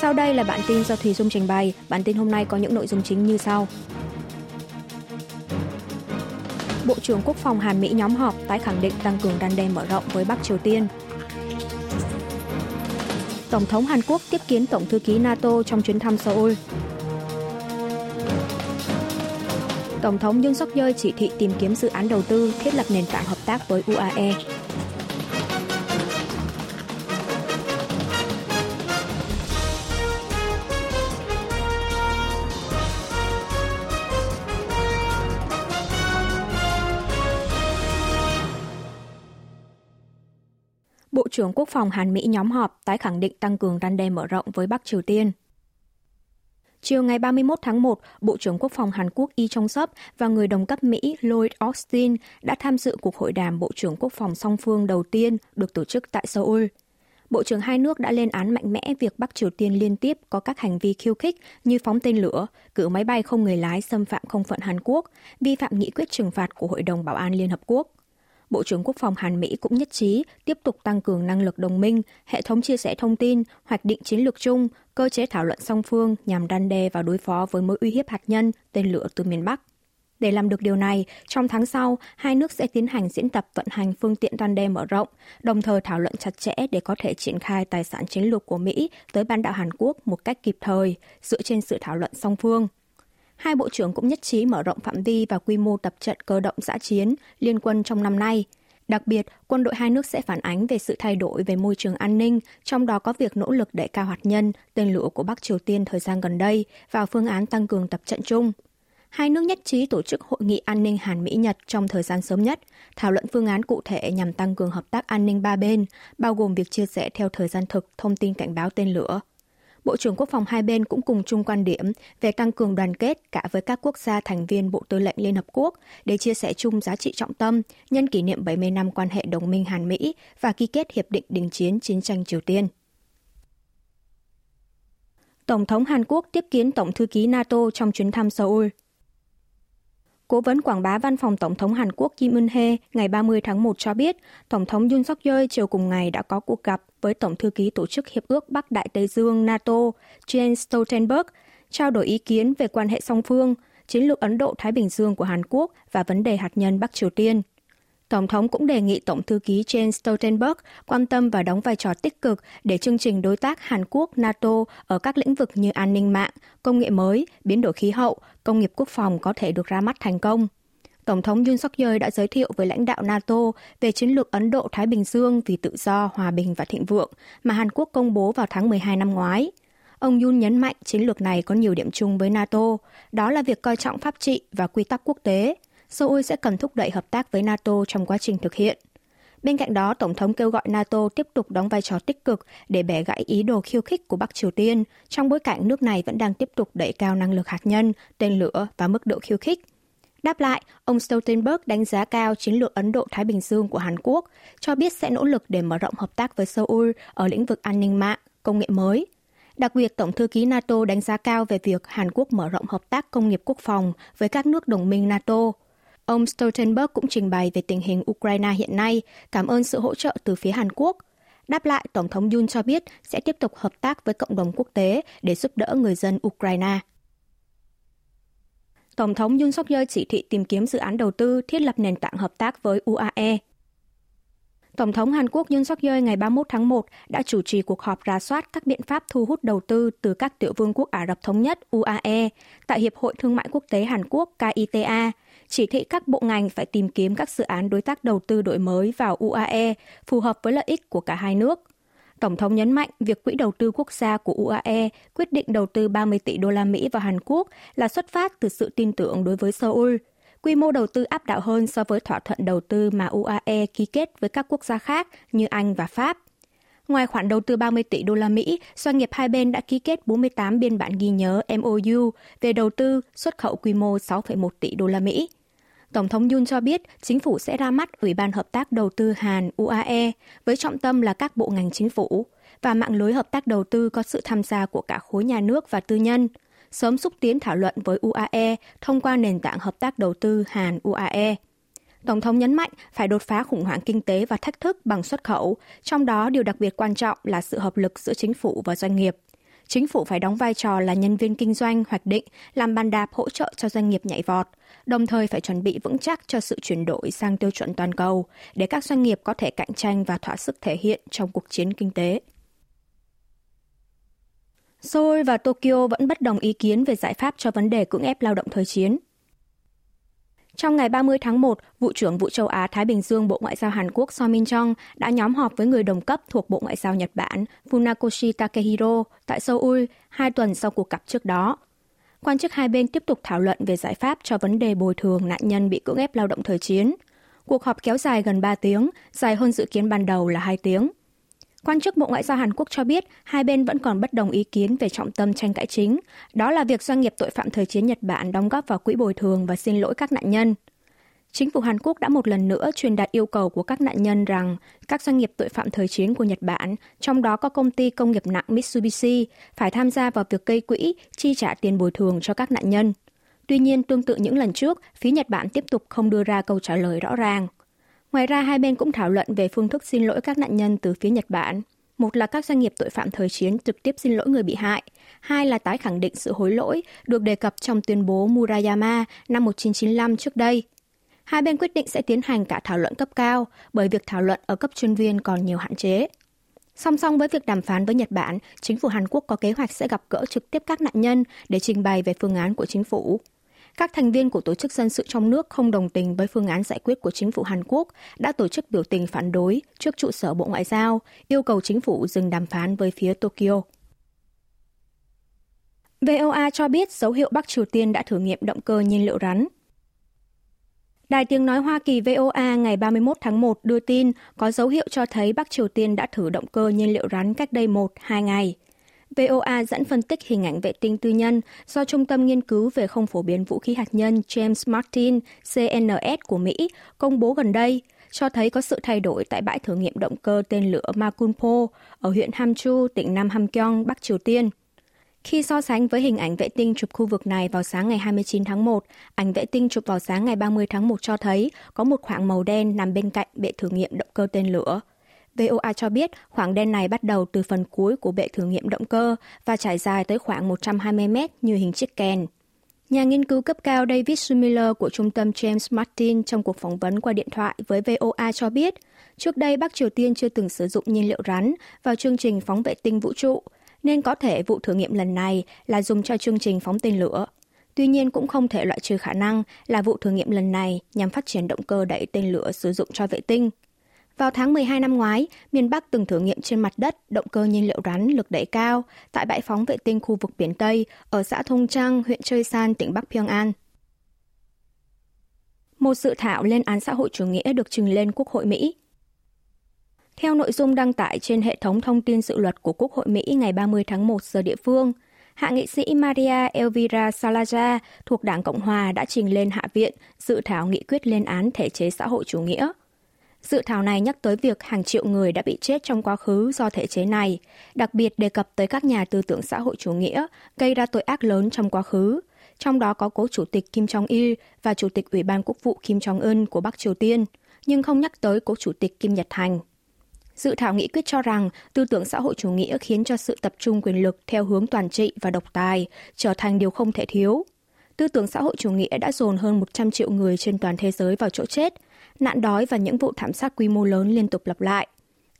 Sau đây là bản tin do Thùy Dung trình bày. Bản tin hôm nay có những nội dung chính như sau. Bộ trưởng Quốc phòng Hàn Mỹ nhóm họp tái khẳng định tăng cường đan đe mở rộng với Bắc Triều Tiên. Tổng thống Hàn Quốc tiếp kiến Tổng thư ký NATO trong chuyến thăm Seoul. Tổng thống Yoon suk yeol chỉ thị tìm kiếm dự án đầu tư thiết lập nền tảng hợp tác với UAE. Trưởng Quốc phòng Hàn Mỹ nhóm họp tái khẳng định tăng cường răn đe mở rộng với Bắc Triều Tiên. Chiều ngày 31 tháng 1, Bộ trưởng Quốc phòng Hàn Quốc Lee Jong Sop và người đồng cấp Mỹ Lloyd Austin đã tham dự cuộc hội đàm Bộ trưởng Quốc phòng song phương đầu tiên được tổ chức tại Seoul. Bộ trưởng hai nước đã lên án mạnh mẽ việc Bắc Triều Tiên liên tiếp có các hành vi khiêu khích như phóng tên lửa, cử máy bay không người lái xâm phạm không phận Hàn Quốc, vi phạm nghị quyết trừng phạt của Hội đồng Bảo an Liên Hợp Quốc. Bộ trưởng Quốc phòng Hàn Mỹ cũng nhất trí tiếp tục tăng cường năng lực đồng minh, hệ thống chia sẻ thông tin, hoạch định chiến lược chung, cơ chế thảo luận song phương nhằm đan đe và đối phó với mối uy hiếp hạt nhân, tên lửa từ miền Bắc. Để làm được điều này, trong tháng sau, hai nước sẽ tiến hành diễn tập vận hành phương tiện đan đe mở rộng, đồng thời thảo luận chặt chẽ để có thể triển khai tài sản chiến lược của Mỹ tới bán đảo Hàn Quốc một cách kịp thời, dựa trên sự thảo luận song phương. Hai bộ trưởng cũng nhất trí mở rộng phạm vi và quy mô tập trận cơ động giã chiến liên quân trong năm nay. Đặc biệt, quân đội hai nước sẽ phản ánh về sự thay đổi về môi trường an ninh, trong đó có việc nỗ lực đẩy cao hạt nhân, tên lửa của Bắc Triều Tiên thời gian gần đây vào phương án tăng cường tập trận chung. Hai nước nhất trí tổ chức hội nghị an ninh Hàn Mỹ-Nhật trong thời gian sớm nhất, thảo luận phương án cụ thể nhằm tăng cường hợp tác an ninh ba bên, bao gồm việc chia sẻ theo thời gian thực thông tin cảnh báo tên lửa. Bộ trưởng Quốc phòng hai bên cũng cùng chung quan điểm về tăng cường đoàn kết cả với các quốc gia thành viên Bộ Tư lệnh Liên Hợp Quốc để chia sẻ chung giá trị trọng tâm, nhân kỷ niệm 70 năm quan hệ đồng minh Hàn-Mỹ và ký kết Hiệp định Đình chiến Chiến tranh Triều Tiên. Tổng thống Hàn Quốc tiếp kiến Tổng thư ký NATO trong chuyến thăm Seoul. Cố vấn quảng bá văn phòng Tổng thống Hàn Quốc Kim Eun-hye ngày 30 tháng 1 cho biết, Tổng thống Yoon suk yeol chiều cùng ngày đã có cuộc gặp với Tổng thư ký Tổ chức Hiệp ước Bắc Đại Tây Dương NATO Jens Stoltenberg, trao đổi ý kiến về quan hệ song phương, chiến lược Ấn Độ-Thái Bình Dương của Hàn Quốc và vấn đề hạt nhân Bắc Triều Tiên. Tổng thống cũng đề nghị Tổng thư ký Jens Stoltenberg quan tâm và đóng vai trò tích cực để chương trình đối tác Hàn Quốc-NATO ở các lĩnh vực như an ninh mạng, công nghệ mới, biến đổi khí hậu, công nghiệp quốc phòng có thể được ra mắt thành công. Tổng thống Yoon suk yeol đã giới thiệu với lãnh đạo NATO về chiến lược Ấn Độ-Thái Bình Dương vì tự do, hòa bình và thịnh vượng mà Hàn Quốc công bố vào tháng 12 năm ngoái. Ông Yoon nhấn mạnh chiến lược này có nhiều điểm chung với NATO, đó là việc coi trọng pháp trị và quy tắc quốc tế. Seoul sẽ cần thúc đẩy hợp tác với NATO trong quá trình thực hiện. Bên cạnh đó, Tổng thống kêu gọi NATO tiếp tục đóng vai trò tích cực để bẻ gãy ý đồ khiêu khích của Bắc Triều Tiên, trong bối cảnh nước này vẫn đang tiếp tục đẩy cao năng lực hạt nhân, tên lửa và mức độ khiêu khích. Đáp lại, ông Stoltenberg đánh giá cao chiến lược Ấn Độ-Thái Bình Dương của Hàn Quốc, cho biết sẽ nỗ lực để mở rộng hợp tác với Seoul ở lĩnh vực an ninh mạng, công nghệ mới. Đặc biệt, Tổng thư ký NATO đánh giá cao về việc Hàn Quốc mở rộng hợp tác công nghiệp quốc phòng với các nước đồng minh NATO. Ông Stoltenberg cũng trình bày về tình hình Ukraine hiện nay, cảm ơn sự hỗ trợ từ phía Hàn Quốc. Đáp lại, Tổng thống Yoon cho biết sẽ tiếp tục hợp tác với cộng đồng quốc tế để giúp đỡ người dân Ukraine. Tổng thống Yoon suk yeol chỉ thị tìm kiếm dự án đầu tư thiết lập nền tảng hợp tác với UAE. Tổng thống Hàn Quốc Yoon suk yeol ngày 31 tháng 1 đã chủ trì cuộc họp rà soát các biện pháp thu hút đầu tư từ các tiểu vương quốc Ả Rập Thống Nhất UAE tại Hiệp hội Thương mại Quốc tế Hàn Quốc KITA, chỉ thị các bộ ngành phải tìm kiếm các dự án đối tác đầu tư đổi mới vào UAE phù hợp với lợi ích của cả hai nước. Tổng thống nhấn mạnh việc quỹ đầu tư quốc gia của UAE quyết định đầu tư 30 tỷ đô la Mỹ vào Hàn Quốc là xuất phát từ sự tin tưởng đối với Seoul. Quy mô đầu tư áp đảo hơn so với thỏa thuận đầu tư mà UAE ký kết với các quốc gia khác như Anh và Pháp. Ngoài khoản đầu tư 30 tỷ đô la Mỹ, doanh nghiệp hai bên đã ký kết 48 biên bản ghi nhớ MOU về đầu tư xuất khẩu quy mô 6,1 tỷ đô la Mỹ. Tổng thống Yun cho biết chính phủ sẽ ra mắt Ủy ban Hợp tác Đầu tư Hàn UAE với trọng tâm là các bộ ngành chính phủ và mạng lưới hợp tác đầu tư có sự tham gia của cả khối nhà nước và tư nhân, sớm xúc tiến thảo luận với UAE thông qua nền tảng hợp tác đầu tư Hàn UAE. Tổng thống nhấn mạnh phải đột phá khủng hoảng kinh tế và thách thức bằng xuất khẩu, trong đó điều đặc biệt quan trọng là sự hợp lực giữa chính phủ và doanh nghiệp chính phủ phải đóng vai trò là nhân viên kinh doanh hoạch định, làm bàn đạp hỗ trợ cho doanh nghiệp nhảy vọt, đồng thời phải chuẩn bị vững chắc cho sự chuyển đổi sang tiêu chuẩn toàn cầu để các doanh nghiệp có thể cạnh tranh và thỏa sức thể hiện trong cuộc chiến kinh tế. Seoul và Tokyo vẫn bất đồng ý kiến về giải pháp cho vấn đề cưỡng ép lao động thời chiến. Trong ngày 30 tháng 1, Vụ trưởng Vụ châu Á-Thái Bình Dương Bộ Ngoại giao Hàn Quốc So Min Chong đã nhóm họp với người đồng cấp thuộc Bộ Ngoại giao Nhật Bản Funakoshi Takehiro tại Seoul hai tuần sau cuộc gặp trước đó. Quan chức hai bên tiếp tục thảo luận về giải pháp cho vấn đề bồi thường nạn nhân bị cưỡng ép lao động thời chiến. Cuộc họp kéo dài gần 3 tiếng, dài hơn dự kiến ban đầu là 2 tiếng. Quan chức Bộ Ngoại giao Hàn Quốc cho biết hai bên vẫn còn bất đồng ý kiến về trọng tâm tranh cãi chính, đó là việc doanh nghiệp tội phạm thời chiến Nhật Bản đóng góp vào quỹ bồi thường và xin lỗi các nạn nhân. Chính phủ Hàn Quốc đã một lần nữa truyền đạt yêu cầu của các nạn nhân rằng các doanh nghiệp tội phạm thời chiến của Nhật Bản, trong đó có công ty công nghiệp nặng Mitsubishi, phải tham gia vào việc gây quỹ, chi trả tiền bồi thường cho các nạn nhân. Tuy nhiên, tương tự những lần trước, phía Nhật Bản tiếp tục không đưa ra câu trả lời rõ ràng. Ngoài ra, hai bên cũng thảo luận về phương thức xin lỗi các nạn nhân từ phía Nhật Bản. Một là các doanh nghiệp tội phạm thời chiến trực tiếp xin lỗi người bị hại. Hai là tái khẳng định sự hối lỗi được đề cập trong tuyên bố Murayama năm 1995 trước đây. Hai bên quyết định sẽ tiến hành cả thảo luận cấp cao bởi việc thảo luận ở cấp chuyên viên còn nhiều hạn chế. Song song với việc đàm phán với Nhật Bản, chính phủ Hàn Quốc có kế hoạch sẽ gặp gỡ trực tiếp các nạn nhân để trình bày về phương án của chính phủ. Các thành viên của tổ chức dân sự trong nước không đồng tình với phương án giải quyết của chính phủ Hàn Quốc đã tổ chức biểu tình phản đối trước trụ sở Bộ Ngoại giao, yêu cầu chính phủ dừng đàm phán với phía Tokyo. VOA cho biết dấu hiệu Bắc Triều Tiên đã thử nghiệm động cơ nhiên liệu rắn. Đài tiếng nói Hoa Kỳ VOA ngày 31 tháng 1 đưa tin có dấu hiệu cho thấy Bắc Triều Tiên đã thử động cơ nhiên liệu rắn cách đây 1-2 ngày. VOA dẫn phân tích hình ảnh vệ tinh tư nhân do Trung tâm Nghiên cứu về không phổ biến vũ khí hạt nhân James Martin CNS của Mỹ công bố gần đây, cho thấy có sự thay đổi tại bãi thử nghiệm động cơ tên lửa Makunpo ở huyện Hamchu, tỉnh Nam Hamgyong, Bắc Triều Tiên. Khi so sánh với hình ảnh vệ tinh chụp khu vực này vào sáng ngày 29 tháng 1, ảnh vệ tinh chụp vào sáng ngày 30 tháng 1 cho thấy có một khoảng màu đen nằm bên cạnh bệ thử nghiệm động cơ tên lửa. VOA cho biết khoảng đen này bắt đầu từ phần cuối của bệ thử nghiệm động cơ và trải dài tới khoảng 120 mét như hình chiếc kèn. Nhà nghiên cứu cấp cao David Sumiller của trung tâm James Martin trong cuộc phỏng vấn qua điện thoại với VOA cho biết, trước đây Bắc Triều Tiên chưa từng sử dụng nhiên liệu rắn vào chương trình phóng vệ tinh vũ trụ, nên có thể vụ thử nghiệm lần này là dùng cho chương trình phóng tên lửa. Tuy nhiên cũng không thể loại trừ khả năng là vụ thử nghiệm lần này nhằm phát triển động cơ đẩy tên lửa sử dụng cho vệ tinh. Vào tháng 12 năm ngoái, miền Bắc từng thử nghiệm trên mặt đất động cơ nhiên liệu rắn lực đẩy cao tại bãi phóng vệ tinh khu vực biển Tây ở xã Thông Trăng, huyện Choi San, tỉnh Bắc Pyongan. Một dự thảo lên án xã hội chủ nghĩa được trình lên Quốc hội Mỹ. Theo nội dung đăng tải trên hệ thống thông tin dự luật của Quốc hội Mỹ ngày 30 tháng 1 giờ địa phương, hạ nghị sĩ Maria Elvira Salazar thuộc Đảng Cộng Hòa đã trình lên Hạ viện dự thảo nghị quyết lên án thể chế xã hội chủ nghĩa. Dự thảo này nhắc tới việc hàng triệu người đã bị chết trong quá khứ do thể chế này, đặc biệt đề cập tới các nhà tư tưởng xã hội chủ nghĩa gây ra tội ác lớn trong quá khứ, trong đó có cố chủ tịch Kim Jong-il và chủ tịch Ủy ban Quốc vụ Kim Jong-un của Bắc Triều Tiên, nhưng không nhắc tới cố chủ tịch Kim Nhật Thành. Dự thảo nghị quyết cho rằng tư tưởng xã hội chủ nghĩa khiến cho sự tập trung quyền lực theo hướng toàn trị và độc tài trở thành điều không thể thiếu. Tư tưởng xã hội chủ nghĩa đã dồn hơn 100 triệu người trên toàn thế giới vào chỗ chết, nạn đói và những vụ thảm sát quy mô lớn liên tục lặp lại.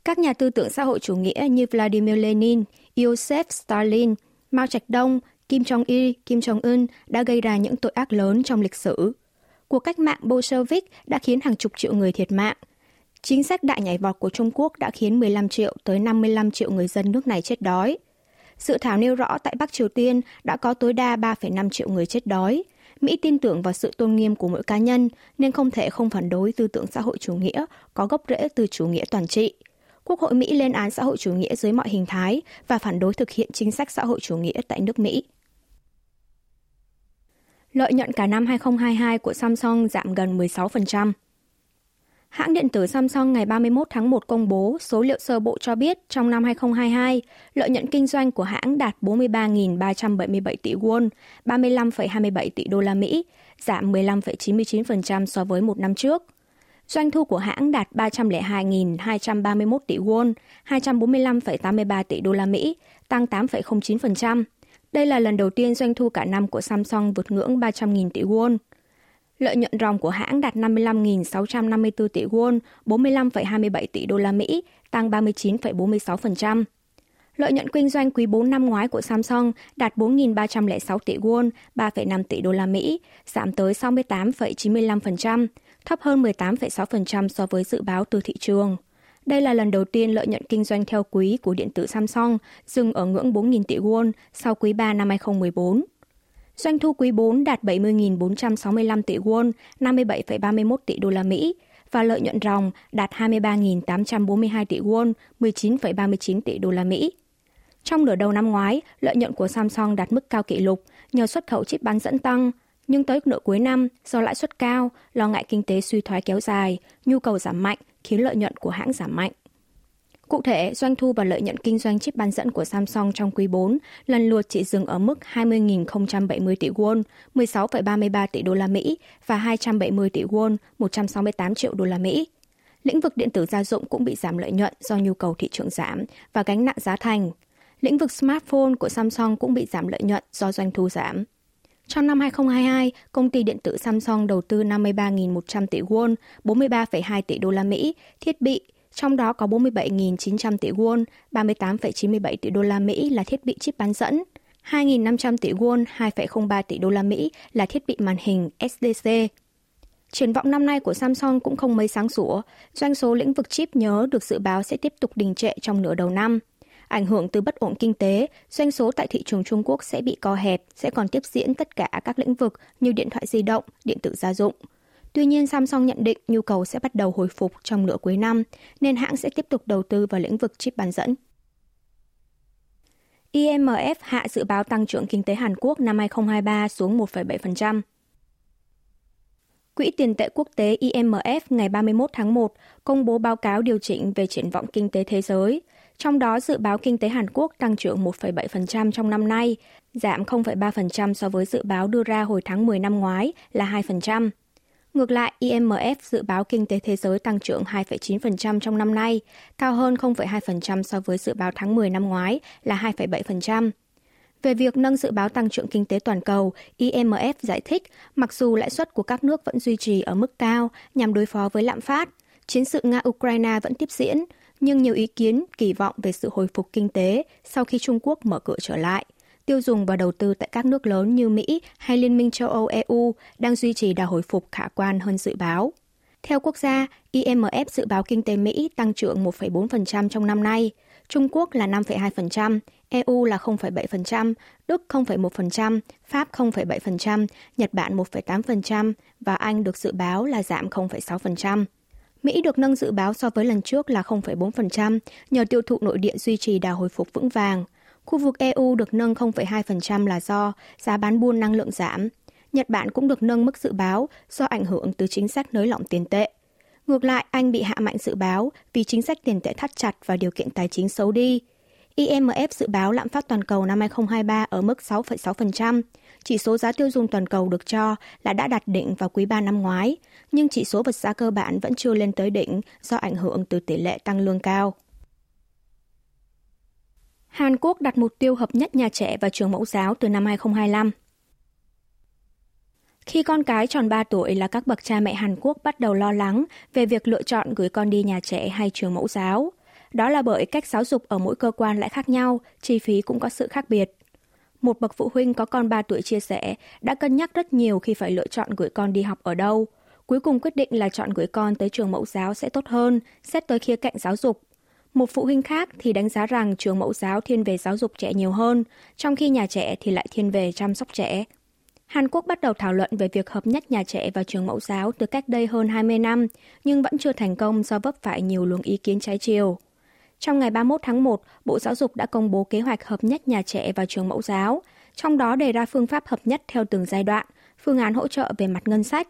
Các nhà tư tưởng xã hội chủ nghĩa như Vladimir Lenin, Joseph Stalin, Mao Trạch Đông, Kim Jong-il, Kim Jong-un đã gây ra những tội ác lớn trong lịch sử. Cuộc cách mạng Bolshevik đã khiến hàng chục triệu người thiệt mạng, Chính sách đại nhảy vọt của Trung Quốc đã khiến 15 triệu tới 55 triệu người dân nước này chết đói. Dự thảo nêu rõ tại Bắc Triều Tiên đã có tối đa 3,5 triệu người chết đói. Mỹ tin tưởng vào sự tôn nghiêm của mỗi cá nhân, nên không thể không phản đối tư tưởng xã hội chủ nghĩa có gốc rễ từ chủ nghĩa toàn trị. Quốc hội Mỹ lên án xã hội chủ nghĩa dưới mọi hình thái và phản đối thực hiện chính sách xã hội chủ nghĩa tại nước Mỹ. Lợi nhuận cả năm 2022 của Samsung giảm gần 16%. Hãng điện tử Samsung ngày 31 tháng 1 công bố số liệu sơ bộ cho biết trong năm 2022, lợi nhuận kinh doanh của hãng đạt 43.377 tỷ won, 35,27 tỷ đô la Mỹ, giảm 15,99% so với một năm trước. Doanh thu của hãng đạt 302.231 tỷ won, 245,83 tỷ đô la Mỹ, tăng 8,09%. Đây là lần đầu tiên doanh thu cả năm của Samsung vượt ngưỡng 300.000 tỷ won. Lợi nhuận ròng của hãng đạt 55.654 tỷ won, 45,27 tỷ đô la Mỹ, tăng 39,46%. Lợi nhuận kinh doanh quý 4 năm ngoái của Samsung đạt 4.306 tỷ won, 3,5 tỷ đô la Mỹ, giảm tới 68,95%, thấp hơn 18,6% so với dự báo từ thị trường. Đây là lần đầu tiên lợi nhuận kinh doanh theo quý của điện tử Samsung dừng ở ngưỡng 4.000 tỷ won sau quý 3 năm 2014. Doanh thu quý 4 đạt 70.465 tỷ won, 57,31 tỷ đô la Mỹ và lợi nhuận ròng đạt 23.842 tỷ won, 19,39 tỷ đô la Mỹ. Trong nửa đầu năm ngoái, lợi nhuận của Samsung đạt mức cao kỷ lục nhờ xuất khẩu chip bán dẫn tăng, nhưng tới nửa cuối năm, do lãi suất cao, lo ngại kinh tế suy thoái kéo dài, nhu cầu giảm mạnh khiến lợi nhuận của hãng giảm mạnh. Cụ thể, doanh thu và lợi nhuận kinh doanh chip bán dẫn của Samsung trong quý 4 lần lượt chỉ dừng ở mức 20.070 tỷ won, 16,33 tỷ đô la Mỹ và 270 tỷ won, 168 triệu đô la Mỹ. Lĩnh vực điện tử gia dụng cũng bị giảm lợi nhuận do nhu cầu thị trường giảm và gánh nặng giá thành. Lĩnh vực smartphone của Samsung cũng bị giảm lợi nhuận do doanh thu giảm. Trong năm 2022, công ty điện tử Samsung đầu tư 53.100 tỷ won, 43,2 tỷ đô la Mỹ, thiết bị, trong đó có 47.900 tỷ won, 38,97 tỷ đô la Mỹ là thiết bị chip bán dẫn, 2.500 tỷ won, 2,03 tỷ đô la Mỹ là thiết bị màn hình SDC. Triển vọng năm nay của Samsung cũng không mấy sáng sủa, doanh số lĩnh vực chip nhớ được dự báo sẽ tiếp tục đình trệ trong nửa đầu năm. Ảnh hưởng từ bất ổn kinh tế, doanh số tại thị trường Trung Quốc sẽ bị co hẹp, sẽ còn tiếp diễn tất cả các lĩnh vực như điện thoại di động, điện tử gia dụng. Tuy nhiên, Samsung nhận định nhu cầu sẽ bắt đầu hồi phục trong nửa cuối năm, nên hãng sẽ tiếp tục đầu tư vào lĩnh vực chip bán dẫn. IMF hạ dự báo tăng trưởng kinh tế Hàn Quốc năm 2023 xuống 1,7%. Quỹ tiền tệ quốc tế IMF ngày 31 tháng 1 công bố báo cáo điều chỉnh về triển vọng kinh tế thế giới. Trong đó dự báo kinh tế Hàn Quốc tăng trưởng 1,7% trong năm nay, giảm 0,3% so với dự báo đưa ra hồi tháng 10 năm ngoái là 2%. Ngược lại, IMF dự báo kinh tế thế giới tăng trưởng 2,9% trong năm nay, cao hơn 0,2% so với dự báo tháng 10 năm ngoái là 2,7%. Về việc nâng dự báo tăng trưởng kinh tế toàn cầu, IMF giải thích mặc dù lãi suất của các nước vẫn duy trì ở mức cao nhằm đối phó với lạm phát, chiến sự Nga-Ukraine vẫn tiếp diễn, nhưng nhiều ý kiến kỳ vọng về sự hồi phục kinh tế sau khi Trung Quốc mở cửa trở lại. Tiêu dùng và đầu tư tại các nước lớn như Mỹ hay Liên minh châu Âu EU đang duy trì đà hồi phục khả quan hơn dự báo. Theo quốc gia, IMF dự báo kinh tế Mỹ tăng trưởng 1,4% trong năm nay, Trung Quốc là 5,2%, EU là 0,7%, Đức 0,1%, Pháp 0,7%, Nhật Bản 1,8% và Anh được dự báo là giảm 0,6%. Mỹ được nâng dự báo so với lần trước là 0,4% nhờ tiêu thụ nội địa duy trì đà hồi phục vững vàng. Khu vực EU được nâng 0,2% là do giá bán buôn năng lượng giảm. Nhật Bản cũng được nâng mức dự báo do ảnh hưởng từ chính sách nới lỏng tiền tệ. Ngược lại, Anh bị hạ mạnh dự báo vì chính sách tiền tệ thắt chặt và điều kiện tài chính xấu đi. IMF dự báo lạm phát toàn cầu năm 2023 ở mức 6,6%. Chỉ số giá tiêu dùng toàn cầu được cho là đã đạt đỉnh vào quý 3 năm ngoái, nhưng chỉ số vật giá cơ bản vẫn chưa lên tới đỉnh do ảnh hưởng từ tỷ lệ tăng lương cao. Hàn Quốc đặt mục tiêu hợp nhất nhà trẻ và trường mẫu giáo từ năm 2025. Khi con cái tròn 3 tuổi là các bậc cha mẹ Hàn Quốc bắt đầu lo lắng về việc lựa chọn gửi con đi nhà trẻ hay trường mẫu giáo. Đó là bởi cách giáo dục ở mỗi cơ quan lại khác nhau, chi phí cũng có sự khác biệt. Một bậc phụ huynh có con 3 tuổi chia sẻ đã cân nhắc rất nhiều khi phải lựa chọn gửi con đi học ở đâu. Cuối cùng quyết định là chọn gửi con tới trường mẫu giáo sẽ tốt hơn, xét tới khía cạnh giáo dục. Một phụ huynh khác thì đánh giá rằng trường mẫu giáo thiên về giáo dục trẻ nhiều hơn, trong khi nhà trẻ thì lại thiên về chăm sóc trẻ. Hàn Quốc bắt đầu thảo luận về việc hợp nhất nhà trẻ và trường mẫu giáo từ cách đây hơn 20 năm, nhưng vẫn chưa thành công do vấp phải nhiều luồng ý kiến trái chiều. Trong ngày 31 tháng 1, Bộ Giáo dục đã công bố kế hoạch hợp nhất nhà trẻ và trường mẫu giáo, trong đó đề ra phương pháp hợp nhất theo từng giai đoạn, phương án hỗ trợ về mặt ngân sách.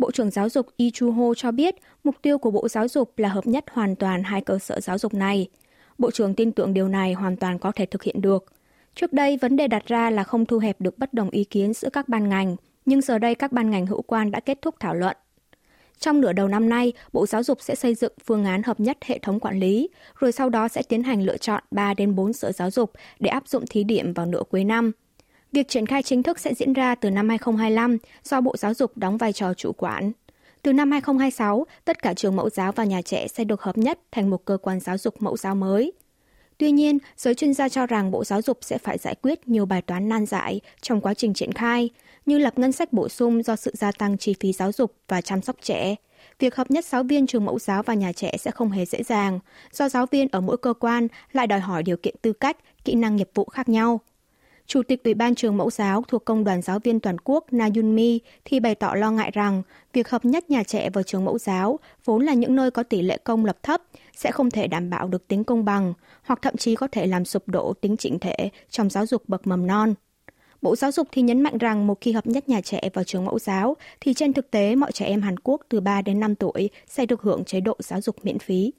Bộ trưởng Giáo dục Yi Chu-ho cho biết mục tiêu của Bộ Giáo dục là hợp nhất hoàn toàn hai cơ sở giáo dục này. Bộ trưởng tin tưởng điều này hoàn toàn có thể thực hiện được. Trước đây, vấn đề đặt ra là không thu hẹp được bất đồng ý kiến giữa các ban ngành, nhưng giờ đây các ban ngành hữu quan đã kết thúc thảo luận. Trong nửa đầu năm nay, Bộ Giáo dục sẽ xây dựng phương án hợp nhất hệ thống quản lý, rồi sau đó sẽ tiến hành lựa chọn 3 đến 4 sở giáo dục để áp dụng thí điểm vào nửa cuối năm. Việc triển khai chính thức sẽ diễn ra từ năm 2025 do Bộ Giáo dục đóng vai trò chủ quản. Từ năm 2026, tất cả trường mẫu giáo và nhà trẻ sẽ được hợp nhất thành một cơ quan giáo dục mẫu giáo mới. Tuy nhiên, giới chuyên gia cho rằng Bộ Giáo dục sẽ phải giải quyết nhiều bài toán nan giải trong quá trình triển khai, như lập ngân sách bổ sung do sự gia tăng chi phí giáo dục và chăm sóc trẻ. Việc hợp nhất giáo viên trường mẫu giáo và nhà trẻ sẽ không hề dễ dàng, do giáo viên ở mỗi cơ quan lại đòi hỏi điều kiện tư cách, kỹ năng nghiệp vụ khác nhau. Chủ tịch Ủy ban trường mẫu giáo thuộc Công đoàn Giáo viên Toàn quốc Na Yun Mi thì bày tỏ lo ngại rằng việc hợp nhất nhà trẻ và trường mẫu giáo, vốn là những nơi có tỷ lệ công lập thấp, sẽ không thể đảm bảo được tính công bằng, hoặc thậm chí có thể làm sụp đổ tính chỉnh thể trong giáo dục bậc mầm non. Bộ Giáo dục thì nhấn mạnh rằng một khi hợp nhất nhà trẻ vào trường mẫu giáo, thì trên thực tế mọi trẻ em Hàn Quốc từ 3 đến 5 tuổi sẽ được hưởng chế độ giáo dục miễn phí.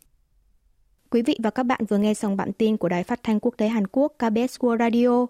Quý vị và các bạn vừa nghe xong bản tin của Đài Phát thanh Quốc tế Hàn Quốc KBS World Radio.